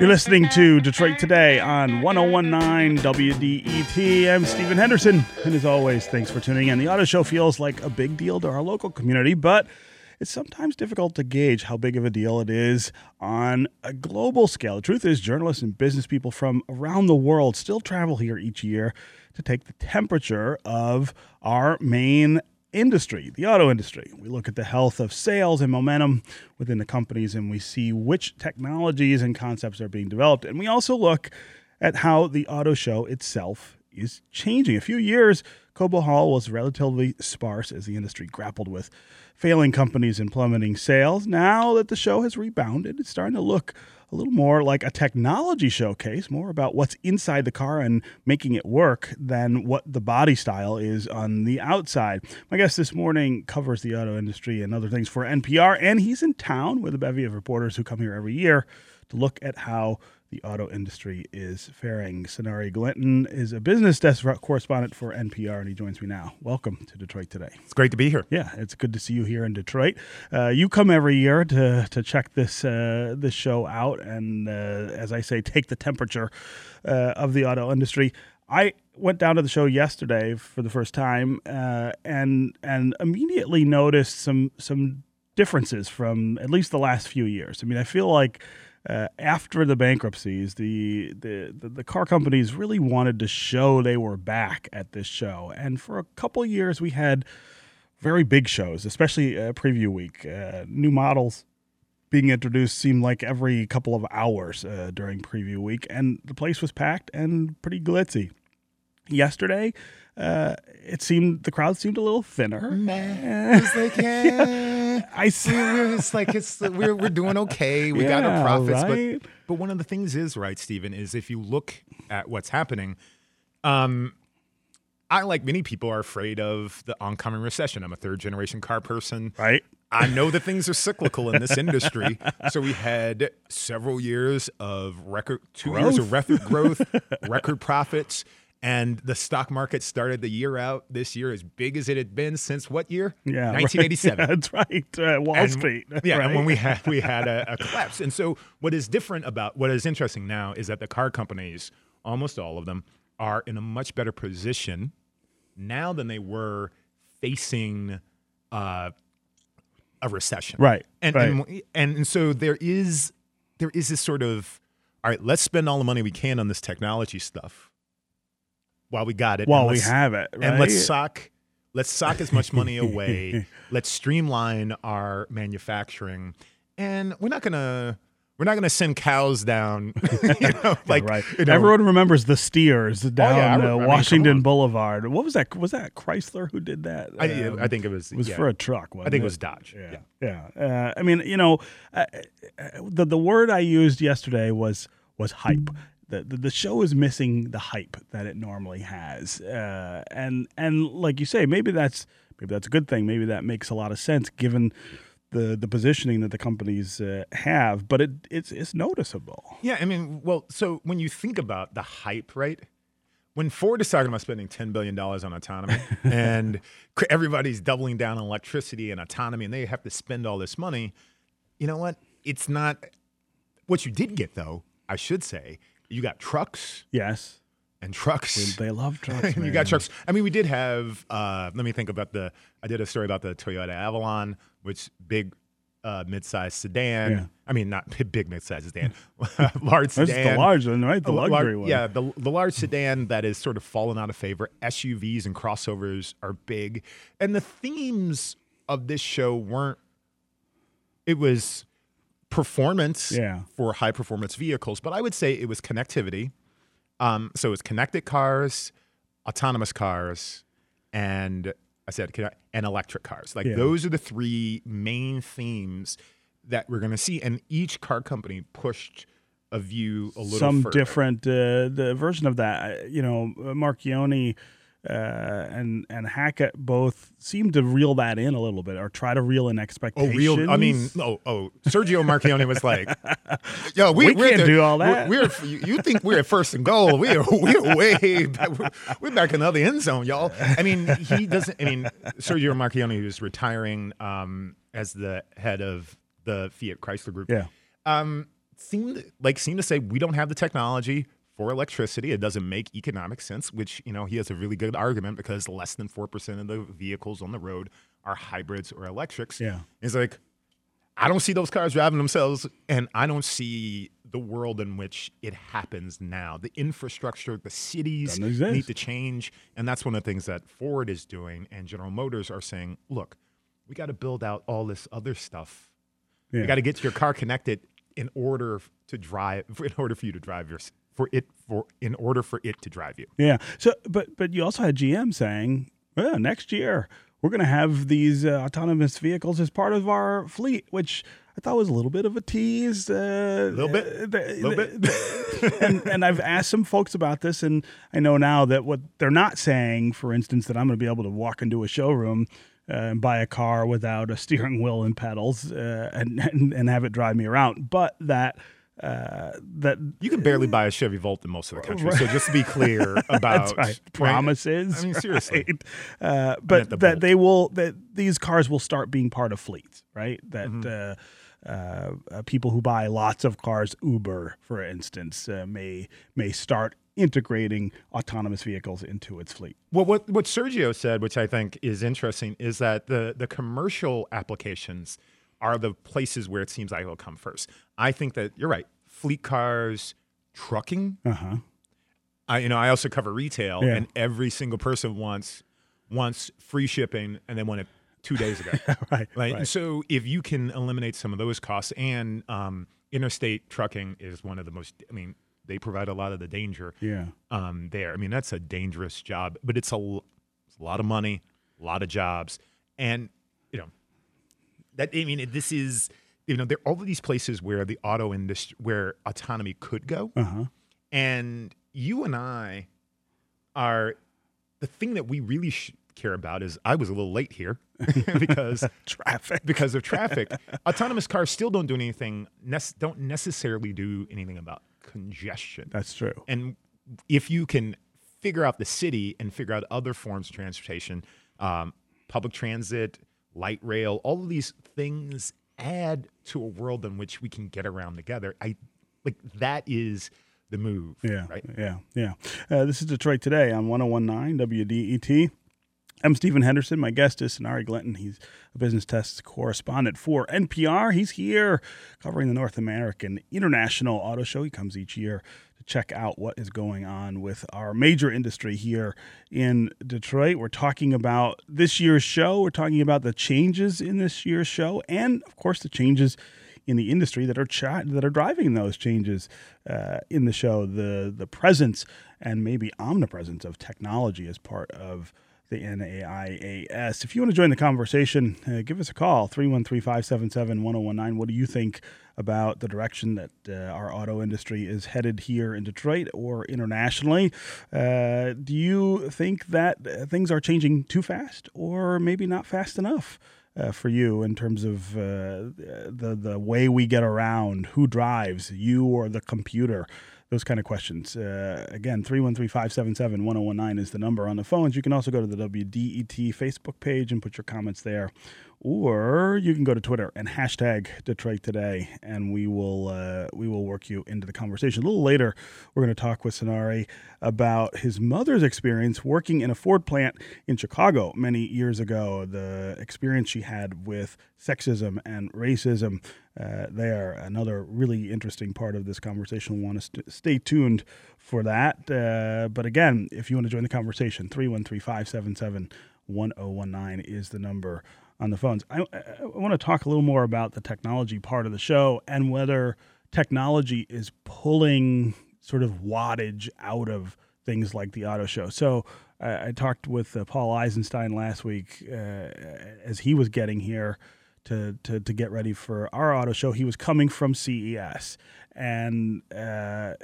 You're listening to Detroit Today on 1019 WDET. I'm Stephen Henderson, and as always, thanks for tuning in. The auto show feels like a big deal to our local community, but it's sometimes difficult to gauge how big of a deal it is on a global scale. The truth is, journalists and business people from around the world still travel here each year to take the temperature of our main industry, the auto industry. We look at the health of sales and momentum within the companies and we see which technologies and concepts are being developed. And we also look at how the auto show itself is changing. A few years, Cobo Hall was relatively sparse as the industry grappled with failing companies and plummeting sales. Now that the show has rebounded, it's starting to look a little more like a technology showcase, more about what's inside the car and making it work than what the body style is on the outside. My guest this morning covers the auto industry and other things for NPR, and he's in town with a bevy of reporters who come here every year to look at how the auto industry is faring. Sonari Glinton is a business desk correspondent for NPR, and he joins me now. Welcome to Detroit today. It's great to be here. Yeah, it's good to see you here in Detroit. Uh, you come every year to to check this uh, this show out, and uh, as I say, take the temperature uh, of the auto industry. I went down to the show yesterday for the first time, uh, and and immediately noticed some some differences from at least the last few years. I mean, I feel like uh, after the bankruptcies, the, the, the the car companies really wanted to show they were back at this show, and for a couple years we had very big shows, especially uh, preview week. Uh, new models being introduced seemed like every couple of hours uh, during preview week, and the place was packed and pretty glitzy. Yesterday, uh, it seemed the crowd seemed a little thinner. Man, it's like, yeah. I see. It's like it's we're we're doing okay. We got our profits, right? but but one of the things is right, Stephen, is if you look at what's happening, um, I like many people are afraid of the oncoming recession. I'm a third generation car person. Right. I know that things are cyclical in this industry. So we had several years of record, two years of record growth, record profits, and the stock market started the year out this year as big as it had been since what year? Yeah, right. 1987. That's right. Uh, Wall And- Street. Yeah, right? and when we had we had a, a collapse. And so what is different about what is interesting now is that the car companies, almost all of them, are in a much better position now than they were facing uh, a recession. Right, And, right. and and and so there is there is this sort of all right, let's spend all the money we can on this technology stuff while we got it. while we have it, and let's right? sock let's sock as much money away. let's streamline our manufacturing, and we're not gonna we're not gonna send cows down. you know, like right. you know, Everyone remembers the Steers down I re- I uh, mean, come Washington. Boulevard. What was that? Was that Chrysler who did that? I, Um, I think it was it was yeah. for a truck. I think it was Dodge. Yeah, yeah. Uh, I mean, you know, uh, uh, the the word I used yesterday was was hype. The, the, show is missing the hype that it normally has, uh, and and like you say, maybe that's maybe that's a good thing. Maybe that makes a lot of sense given the the positioning that the companies uh, have. But it it's it's noticeable. Yeah, I mean, well, so when you think about the hype, right? When Ford is talking about spending $10 billion on autonomy and everybody's doubling down on electricity and autonomy and they have to spend all this money, you know what? It's not what you did get, though, I should say. You got trucks Yes, and trucks. they love trucks. you got trucks. I mean, we did have. Uh, let me think about the. I did a story about the Toyota Avalon, which big, uh, mid-sized sedan. Yeah. I mean, not big mid-sized sedan, large That's sedan. the large one, right? The luxury one. Yeah, the, the large sedan that is sort of fallen out of favor. SUVs and crossovers are big. And the themes of this show weren't, it was performance Yeah. for high performance vehicles, but I would say it was connectivity. Um, so it's connected cars, autonomous cars, and I said and electric cars. Like Yeah. those are the three main themes that we're going to see, and each car company pushed a view a little bit. some further. different uh, the version of that. You know, Marchionne uh, and and Hackett both seem to reel that in a little bit or try to reel in expectations. Oh, real. I mean, oh, oh. Sergio Marchionne was like, "Yo, we, We we're can't the- do all that." We're, we're you think we're at first and goal? We are we're way back, we're, we're back in the other end zone, y'all. I mean, he doesn't. I mean, Sergio Marchionne, who's retiring um, as the head of the Fiat Chrysler Group, yeah, um, seemed like seemed to say we don't have the technology for electricity. It doesn't make economic sense. Which you know he has a really good argument because less than four percent of the vehicles on the road are hybrids or electrics. Yeah. it's like I don't see those cars driving themselves, and I don't see the world in which it happens now. The infrastructure, the cities need to change, and that's one of the things that Ford is doing, and General Motors are saying, look. We got to build out all this other stuff yeah. you got to get your car connected in order to drive in order for you to drive your for it for in order for it to drive you Yeah. So, but but you also had GM saying, well, next year we're going to have these uh, autonomous vehicles as part of our fleet, which I thought was a little bit of a tease. A uh, Little bit. A Little bit. and and I've asked some folks about this, and I know now that what they're not saying, for instance, that I'm going to be able to walk into a showroom. Uh, and buy a car without a steering wheel and pedals, uh, and, and and have it drive me around. But that uh, that you can barely buy a chevy volt in most of the country so just to be clear about right. Promises. I mean, seriously. right? Uh, but the that bolt. they will that these cars will start being part of fleets, right? That Mm-hmm. uh, uh, uh, people who buy lots of cars, Uber, for instance, uh, may may start integrating autonomous vehicles into its fleet. well what what sergio said which i think is interesting is that the the commercial applications are the places where it seems like it'll come first i think that you're right fleet cars trucking Uh huh. I you know I also cover retail, Yeah. and every single person wants wants free shipping, and they want it two days ago. Right. Right. Right. so if you can eliminate some of those costs, and um, interstate trucking is one of the most. I mean, they provide a lot of the danger Yeah. um, there. I mean, that's a dangerous job, but it's a, it's a lot of money, a lot of jobs, and that. I mean, this is you know there are all of these places where the auto industry, where autonomy could go. Uh huh. And you and I are the thing that we really sh- care about is I was a little late here because Traffic. because of traffic. Autonomous cars still don't do anything nec- don't necessarily do anything about congestion. That's true. And if you can figure out the city and figure out other forms of transportation, um, public transit, light rail, all of these things add to a world in which we can get around together. I like that is the move. Yeah, Right. yeah, yeah. Uh, this is Detroit Today on 1019 WDET. I'm Stephen Henderson. My guest is Sonari Glinton. He's a business tests correspondent for NPR. He's here covering the North American International Auto Show. He comes each year check out what is going on with our major industry here in Detroit. We're talking about this year's show. We're talking about the changes in this year's show, and of course, the changes in the industry that are that are driving those changes uh, in the show. The the presence and maybe omnipresence of technology as part of the NAIAS. If you want to join the conversation, uh, give us a call 313-577-1019. What do you think about the direction that uh, our auto industry is headed here in Detroit or internationally? Uh, do you think that uh, things are changing too fast or maybe not fast enough? uh, for you in terms of uh, the the way we get around, who drives, you or the computer, those kind of questions. Uh, again, 313-577-1019 is the number on the phones. You can also go to the WDET Facebook page and put your comments there. Or you can go to Twitter and hashtag Detroit Today, and we will uh, we will work you into the conversation. A little later, we're going to talk with Sonari about his mother's experience working in a Ford plant in Chicago many years ago. The experience she had with sexism and racism uh, there. Another really interesting part of this conversation. We want to st- stay tuned for that. Uh, but again, if you want to join the conversation, 313 577 1019 is the number on the phones. I, I want to talk a little more about the technology part of the show and whether technology is pulling sort of wattage out of things like the auto show. So I, talked with uh, Paul Eisenstein last week uh, as he was getting here to, to, to get ready for our auto show. He was coming from CES, and uh,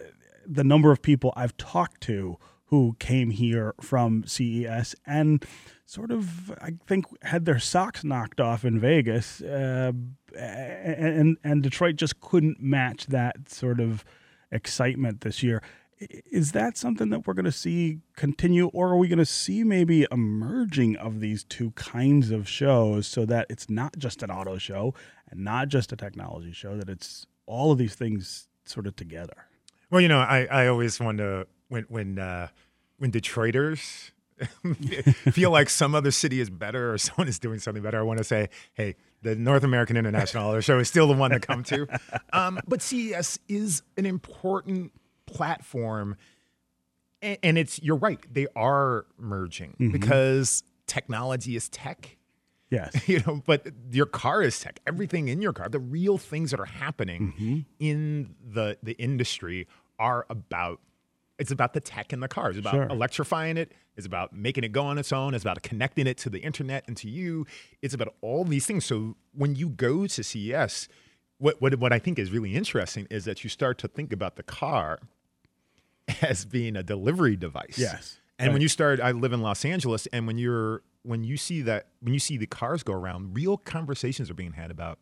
the number of people I've talked to who came here from CES and sort of, I think, had their socks knocked off in Vegas, uh, and and Detroit just couldn't match that sort of excitement this year. Is that something that we're going to see continue, or are we going to see maybe a merging of these two kinds of shows so that it's not just an auto show and not just a technology show, that it's all of these things sort of together? Well, you know, I, I always wonder when when uh, when Detroiters feel like some other city is better or someone is doing something better. I want to say, hey, the North American International Auto Show is still the one to come to. Um, but CES is an important platform, and, and, it's you're right. They are merging mm-hmm. because technology is tech. Yes. You know, but your car is tech. Everything in your car, the real things that are happening mm-hmm. in the the industry are about it's about the tech in the car. It's about sure. electrifying it. It's about making it go on its own. It's about connecting it to the internet and to you. It's about all these things. So when you go to CES, what, what, what I think is really interesting is that you start to think about the car as being a delivery device. Yes. And right. when you start, I live in Los Angeles, and when you're when you see that when you see the cars go around, real conversations are being had about.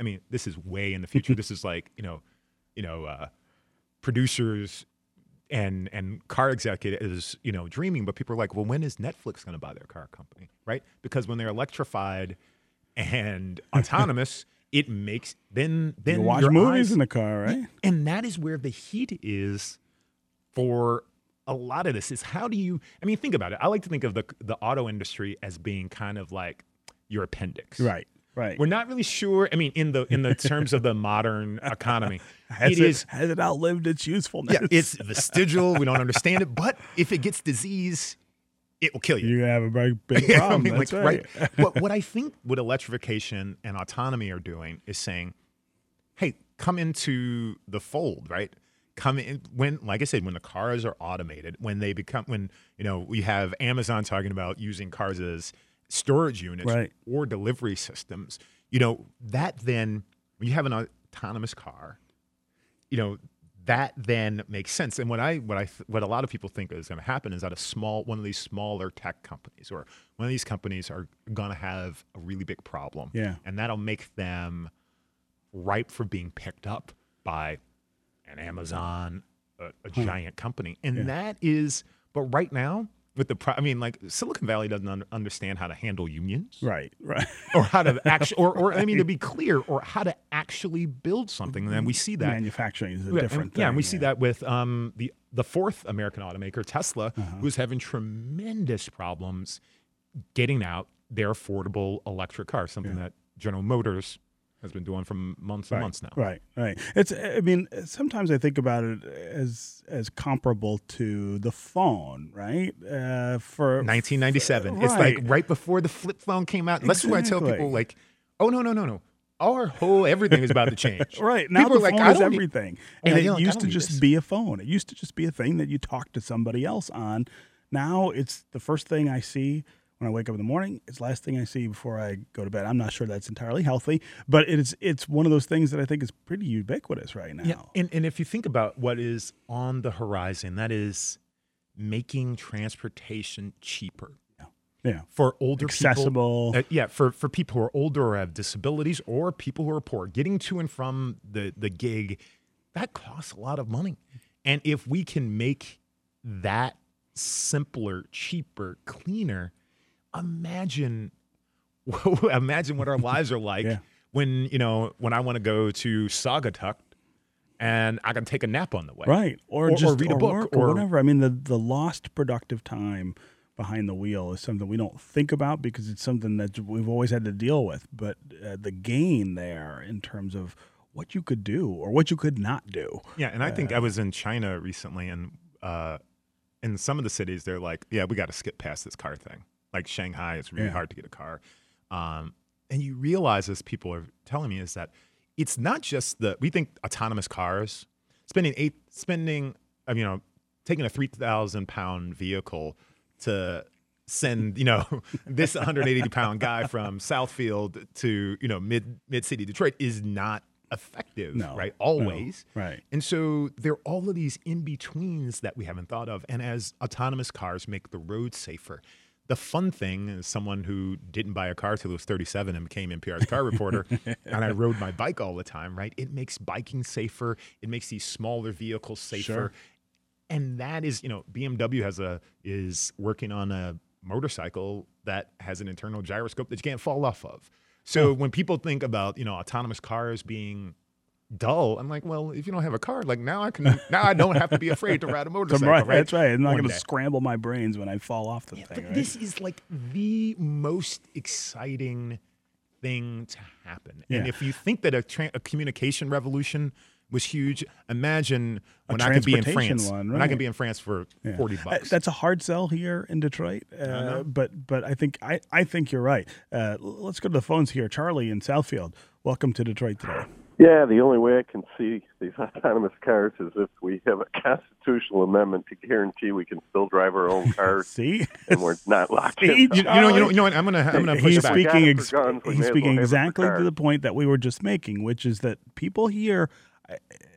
I mean, this is way in the future. this is like you know, you know, uh, producers and and car executives, you know, dreaming. But people are like, well, when is Netflix going to buy their car company, right? Because when they're electrified and autonomous, it makes then then you watch movies eyes, in the car, right? And that is where the heat is for a lot of this. Is how do you? I mean, think about it. I like to think of the the auto industry as being kind of like your appendix, right? Right. We're not really sure. I mean, in the in the terms of the modern economy, has it, it is has it outlived its usefulness? Yeah, it's vestigial. we don't understand it, but if it gets disease, it will kill you. You have a very big problem. I mean, That's like, right. right. what, what I think what electrification and autonomy are doing is saying, "Hey, come into the fold." Right come in when like i said when the cars are automated when they become when you know we have amazon talking about using cars as storage units right. or delivery systems, you know, that then when you have an autonomous car, you know, that then makes sense. And what I what I what a lot of people think is going to happen is that a small one of these smaller tech companies or one of these companies are going to have a really big problem. Yeah. And that'll make them ripe for being picked up by an Amazon, a, a hmm. giant company. And yeah. that is but right now with the pro- I mean, like Silicon Valley doesn't un- understand how to handle unions, right? Right. or how to actually, or, or I mean, to be clear, or how to actually build something. And then we see that manufacturing is a different and, thing. Yeah, and we yeah. see that with um, the the fourth American automaker, Tesla, uh-huh. who's having tremendous problems getting out their affordable electric car, something yeah. that General Motors has been doing for months and right, months now. Right, right. It's. I mean, sometimes I think about it as as comparable to the phone, right? Uh, for 1997, right. it's like right before the flip phone came out. That's why I tell people like, oh no, no, no, no. Our whole everything is about to change. right now, people the phone like, is everything, and it used to just this. be a phone. It used to just be a thing that you talk to somebody else on. Now it's the first thing I see when I wake up in the morning. It's the last thing I see before I go to bed. I'm not sure that's entirely healthy, but it's it's one of those things that I think is pretty ubiquitous right now. Yeah, and, and if you think about what is on the horizon, that is making transportation cheaper. Yeah. Yeah. For older accessible. people. Uh, yeah, for, for people who are older or have disabilities or people who are poor, getting to and from the, the gig, that costs a lot of money. And if we can make that simpler, cheaper, cleaner, imagine imagine what our lives are like yeah. when you know when I want to go to Saugatuck and I can take a nap on the way, right? Or, or just or read or a book or, or, whatever. I mean, the the lost productive time behind the wheel is something we don't think about because it's something that we've always had to deal with. But uh, the gain there in terms of what you could do or what you could not do. Yeah, and I uh, think I was in China recently, and uh, in some of the cities, they're like, "Yeah, we got to skip past this car thing." Like Shanghai, it's really yeah. hard to get a car. Um, and you realize, as people are telling me, is that it's not just the we think autonomous cars spending eight spending uh, you know taking a three thousand pound vehicle to send you know this 180 pound guy from Southfield to you know mid mid city Detroit is not effective, No, right? no, Always. right. And so there are all of these in betweens that we haven't thought of. And as autonomous cars make the road safer, the fun thing is someone who didn't buy a car till he was 37 and became NPR's car reporter, and I rode my bike all the time, right? It makes biking safer. It makes these smaller vehicles safer. Sure. And that is, you know, BMW has a is working on a motorcycle that has an internal gyroscope that you can't fall off of. So when people think about, you know, autonomous cars being dull, I'm like, well, if you don't have a car, like now I can now I don't have to be afraid to ride a motorcycle. right, right? That's right. I'm not going to scramble my brains when I fall off the Yeah, thing. but right? this is like the most exciting thing to happen. And if you think that a, tra- a communication revolution was huge, imagine when I could be in France. one, When I can be in France for Yeah. forty Uh, bucks. That's a hard sell here in Detroit, uh, but but I think I, I think you're right. Uh, let's go to the phones here. Charlie in Southfield, welcome to Detroit today. Yeah, the only way I can see these autonomous cars is if we have a constitutional amendment to guarantee we can still drive our own cars See, and we're not locked See, in. you, you know, you know, you know what? I'm gonna, I'm gonna push he's back. Speaking. Ex- guns, he's speaking well have it for exactly to the point that we were just making, which is that people here,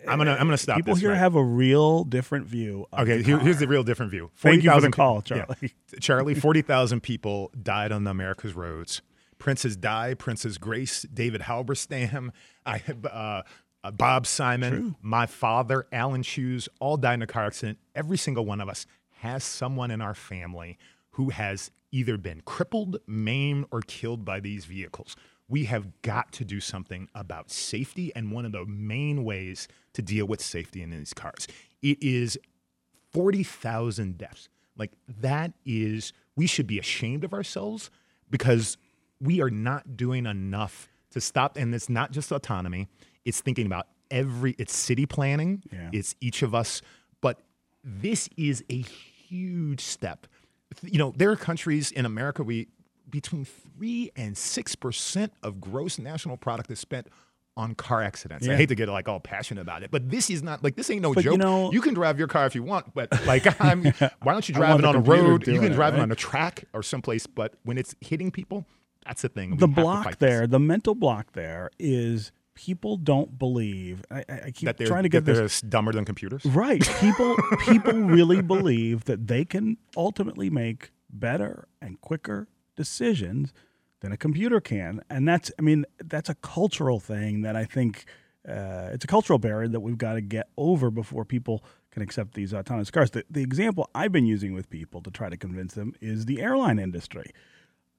I'm gonna, I'm gonna stop. people this here right. have a real different view. Of Okay, the here, car. here's the real different view. Thank you for the 40,000 call, yeah. Charlie. Charlie, 40,000 people died on America's roads. Princess Di, Princess Grace, David Halberstam, I, uh, uh, Bob Simon, my father, Alan Shoes, all died in a car accident. Every single one of us has someone in our family who has either been crippled, maimed, or killed by these vehicles. We have got to do something about safety, and one of the main ways to deal with safety in these cars. It is 40,000 deaths. Like that is, we should be ashamed of ourselves because we are not doing enough to stop. And it's not just autonomy, it's thinking about every, it's city planning, Yeah. it's each of us. But this is a huge step. You know, there are countries in America, we, between three and 6% of gross national product is spent on car accidents. I hate to get like all passionate about it, but this is not like this ain't no But you joke. know- you can drive your car if you want, but like I'm, why don't you drive it on a road? You can it, drive it right? on a track or someplace, but when it's hitting people, that's the thing. The block fight this. there, the mental block there is people don't believe. I, I keep that trying to get this they're s- dumber than computers. Right. People people really believe that they can ultimately make better and quicker decisions than a computer can. And that's I mean, that's a cultural thing that I think uh, it's a cultural barrier that we've got to get over before people can accept these autonomous cars. The, the example I've been using with people to try to convince them is the airline industry.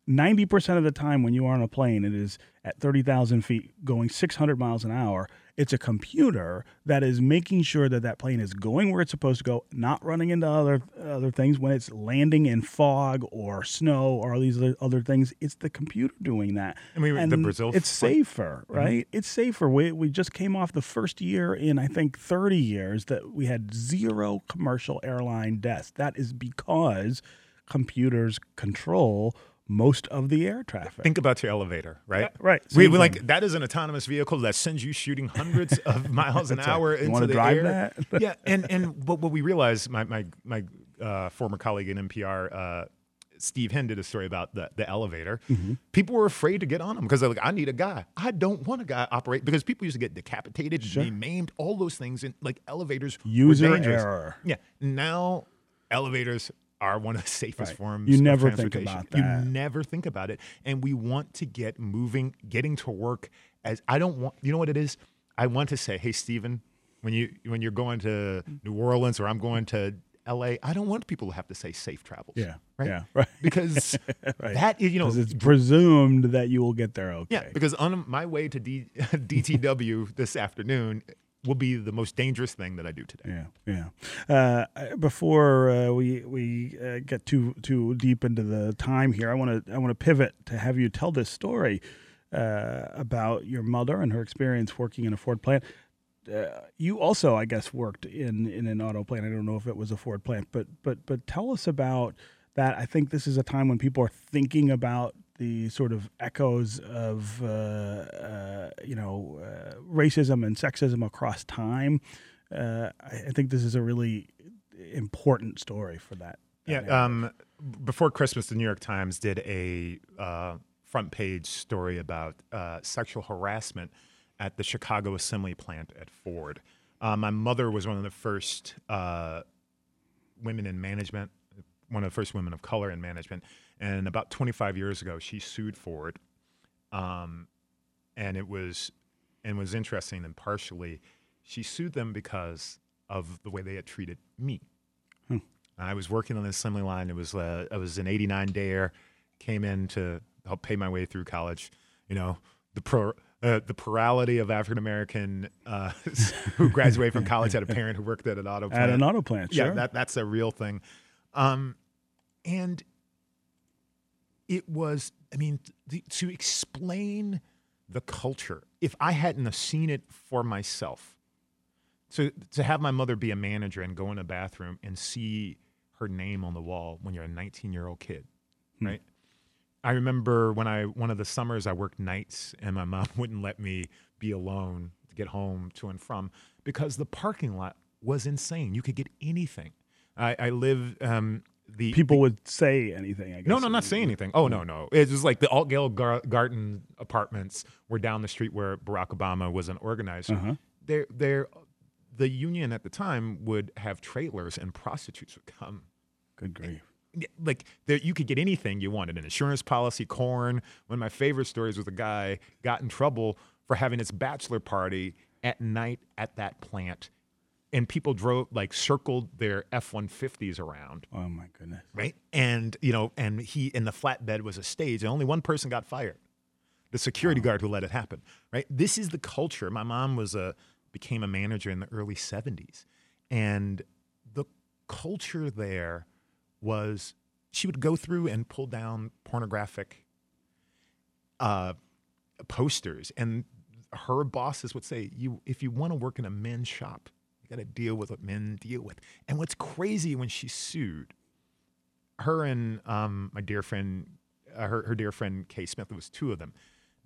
90% of the time when you are on a plane, it is at 30,000 feet going 600 miles an hour. It's a computer that is making sure that that plane is going where it's supposed to go, not running into other other things when it's landing in fog or snow or all these other- other things. It's the computer doing that. I mean, the Brazil It's safer, mm-hmm. right? It's safer. We, we just came off the first year in, I think, 30 years that we had zero commercial airline deaths. That is because computers control most of the air traffic. Think about your elevator, right? right. We, Same we like that is an autonomous vehicle that sends you shooting hundreds of miles an right. hour You into the drive air. that? yeah, and and what, what we realized, my my my uh, former colleague in NPR, uh, Steve Henn, did a story about the the elevator. Mm-hmm. People were afraid to get on them because they're like, I need a guy. I don't want a guy operate because people used to get decapitated, they maimed, all those things, and like elevators. User dangerous. error. Yeah. Now elevators are one of the safest Right. forms. You of never think transportation. about that. You never think about it, and we want to get moving, getting to work. As I don't want, you know what it is. I want to say, hey, Stephen, when you when you're going to New Orleans or I'm going to L.A., I don't want people to have to say safe travels. Yeah, Right. yeah, right. Because Right. that is, you know, it's presumed that you will get there okay. yeah. Because on my way to D, DTW this afternoon will be the most dangerous thing that I do today. Yeah, yeah. Uh, before uh, we we uh, get too too deep into the time here, I want to I want to pivot to have you tell this story uh, about your mother and her experience working in a Ford plant. Uh, you also, I guess, worked in in an auto plant. I don't know if it was a Ford plant, but but but tell us about that. I think this is a time when people are thinking about the sort of echoes of uh, uh, you know uh, racism and sexism across time. Uh, I, I think this is a really important story for that. that Yeah. Um, before Christmas, the New York Times did a uh, front page story about uh, sexual harassment at the Chicago assembly plant at Ford. Uh, my mother was one of the first uh, women in management, one of the first women of color in management. And about 25 years ago, she sued Ford. Um, and it was, and was interesting and partially, she sued them because of the way they had treated me. Hmm. I was working on the assembly line. It was uh, I was an 89 dayer, came in to help pay my way through college. You know, the pro, uh, the plurality of African American uh, who graduated from college had a parent who worked at an auto plant. At an auto plant, sure. Yeah, that, that's a real thing. Um, and it was, I mean, th- to explain the culture, if I hadn't seen it for myself, to, to have my mother be a manager and go in a bathroom and see her name on the wall when you're a 19 year old kid, Hmm. right? I remember when I, one of the summers I worked nights and my mom wouldn't let me be alone to get home to and from because the parking lot was insane. You could get anything. I, I live, um, the People would say anything. I guess. no, no, not say anything. Oh no, no. It's just like the Altgeld Gar- Garden apartments were down the street where Barack Obama was an organizer. Uh-huh. They're, they're, the union at the time would have trailers and prostitutes would come. Good grief. Like there, you could get anything you wanted, an insurance policy, corn. One of my favorite stories was a guy got in trouble for having his bachelor party at night at that plant, and people drove like circled their F one fifties around Oh my goodness. right? And you know, and he and the flatbed was a stage, and only one person got fired, the security guard who let it happen. Right? This is the culture. My mom was a became a manager in the early '70s, and the culture there was she would go through and pull down pornographic uh, posters, and her bosses would say, "You, if you want to work in a men's shop." You got to deal with what men deal with. And what's crazy when she sued, her and um, my dear friend, uh, her, her dear friend Kay Smith, there was two of them,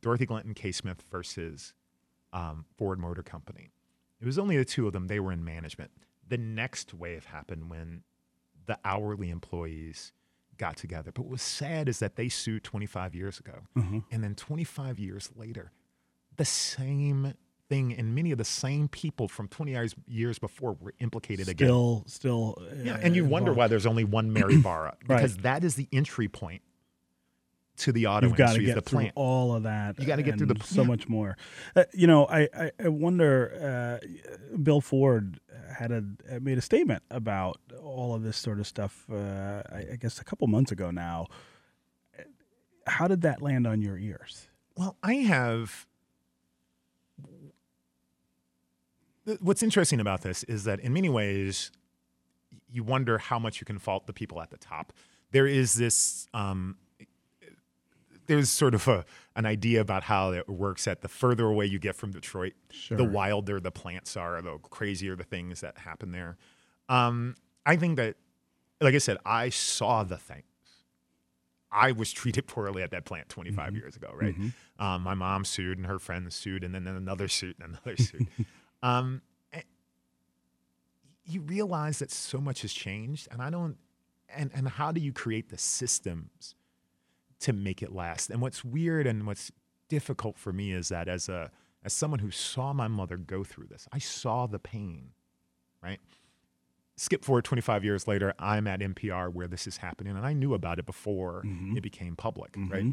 Dorothy Glinton Kay Smith versus um, Ford Motor Company. It was only the two of them. They were in management. The next wave happened when the hourly employees got together. But what was sad is that they sued 25 years ago. Mhm. And then 25 years later, the same thing and many of the same people from 20 years, years before were implicated again. Still, still. uh, Yeah, and you wonder why there's only one Mary Barra Right. because that is the entry point to the auto You've got to industry, get through plant. all of that. You gotta get through the so much more. Uh, you know, I I, I wonder. Uh, Bill Ford had a uh, made a statement about all of this sort of stuff. Uh, I, I guess a couple months ago now. How did that land on your ears? Well, I have. th- What's interesting about this is that in many ways, you wonder how much you can fault the people at the top. There is this. Um, there's sort of a, an idea about how it works that the further away you get from Detroit, Sure. the wilder the plants are, the crazier the things that happen there. Um, I think that, like I said, I saw the things. I was treated poorly at that plant 25 years ago, right? Um, my mom sued, and her friends sued, and then another suit, and another suit. um, a- you realize that so much has changed, and I don't. And and how do you create the systems to make it last? And what's weird and what's difficult for me is that as a as someone who saw my mother go through this, I saw the pain, right? Skip forward 25 years later, I'm at NPR where this is happening, and I knew about it before mm-hmm. it became public, right? Mm-hmm.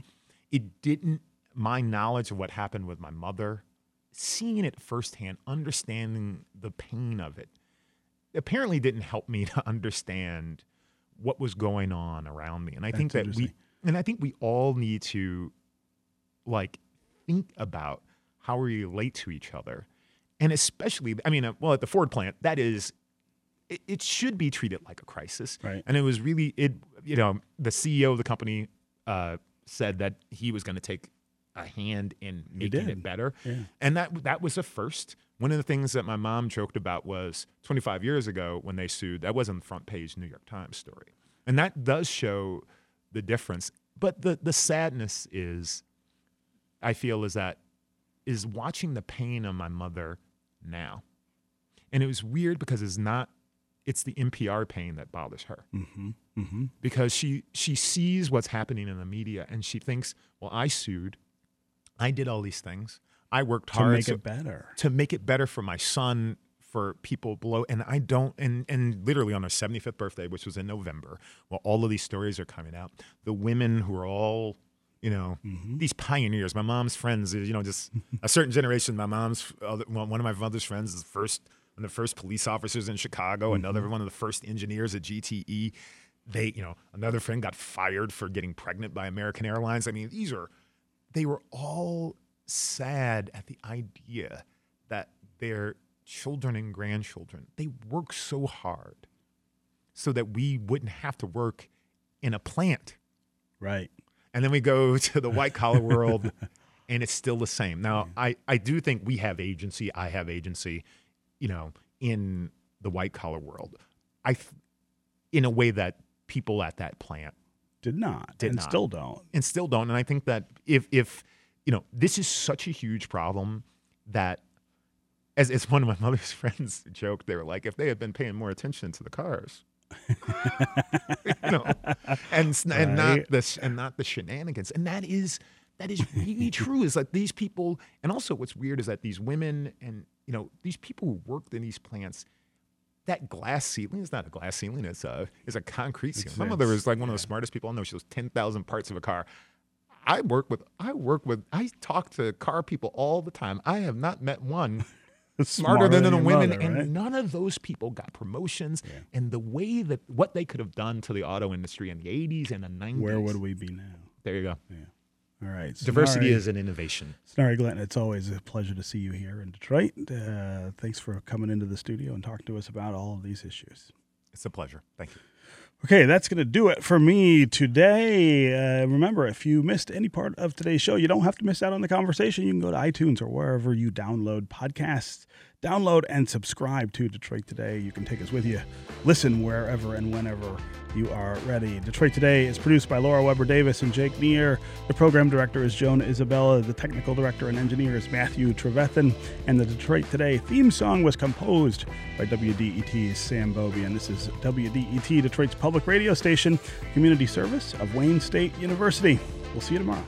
It didn't, my knowledge of what happened with my mother, seeing it firsthand, understanding the pain of it, apparently didn't help me to understand what was going on around me. And I think that we, and I think we all need to like think about how we relate to each other. And especially, I mean, uh, well, at the Ford plant, that is, it, it should be treated like a crisis. Right. And it was really, it, you know, the CEO of the company uh, said that he was going to take a hand in making it better. Yeah. And that that was a first. One of the things that my mom joked about was 25 years ago when they sued, that wasn't the front page New York Times story. And that does show the difference. But the the sadness is I feel is that is watching the pain of my mother now. And it was weird because it's not it's the NPR pain that bothers her Mm-hmm. Mm-hmm. because she she sees what's happening in the media and she thinks, well, I sued, I did all these things. I worked hard To make so- it better. to make it better for my son, for people below. And I don't, and, and literally on our 75th birthday, which was in November, well, all of these stories are coming out. The women who are all, you know, mm-hmm. these pioneers, my mom's friends, you know, just a certain generation. My mom's, uh, other, one one of my mother's friends is the first, one of the first police officers in Chicago, mm-hmm. another one of the first engineers at GTE. They, you know, another friend got fired for getting pregnant by American Airlines. I mean, these are, they were all sad at the idea that their children and grandchildren they work so hard so that we wouldn't have to work in a plant. Right. and then we go to the white collar world and it's still the same. Now I, I do think we have agency i have agency you know in the white collar world. I in a way that people at that plant Did not. Did and not. still don't. and still don't. And I think that if if you know this is such a huge problem that as as one of my mother's friends joked, they were like, if they had been paying more attention to the cars. you know, and and not Right. sh- and not the shenanigans, and that is that is really true. Is like these people, and also what's weird is that these women and you know these people who worked in these plants, that glass ceiling is not a glass ceiling; it's a it's a concrete ceiling. It's- My mother was like one of the smartest people I know. She knows ten thousand parts of a car. I work with I work with I talk to car people all the time. I have not met one smarter, than, the your women, mother, and none of those people got promotions. And the way that what they could have done to the auto industry in the '80s and the '90s. Where would we be now? There you go. All right. Diversity is an innovation. Sonari Glenn, it's always a pleasure to see you here in Detroit. Uh, thanks for coming into the studio and talking to us about all of these issues. It's a pleasure. Thank you. Okay, that's going to do it for me today. Uh, remember, if you missed any part of today's show, you don't have to miss out on the conversation. You can go to iTunes or wherever you download podcasts. Download and subscribe to Detroit Today. You can take us with you. Listen wherever and whenever you are ready. Detroit Today is produced by Laura Weber Davis and Jake Neer. The program director is Joan Isabella. The technical director and engineer is Matthew Trevethan. And the Detroit Today theme song was composed by WDET's Sam Bobie. And this is WDET, Detroit's public radio station, community service of Wayne State University. We'll see you tomorrow.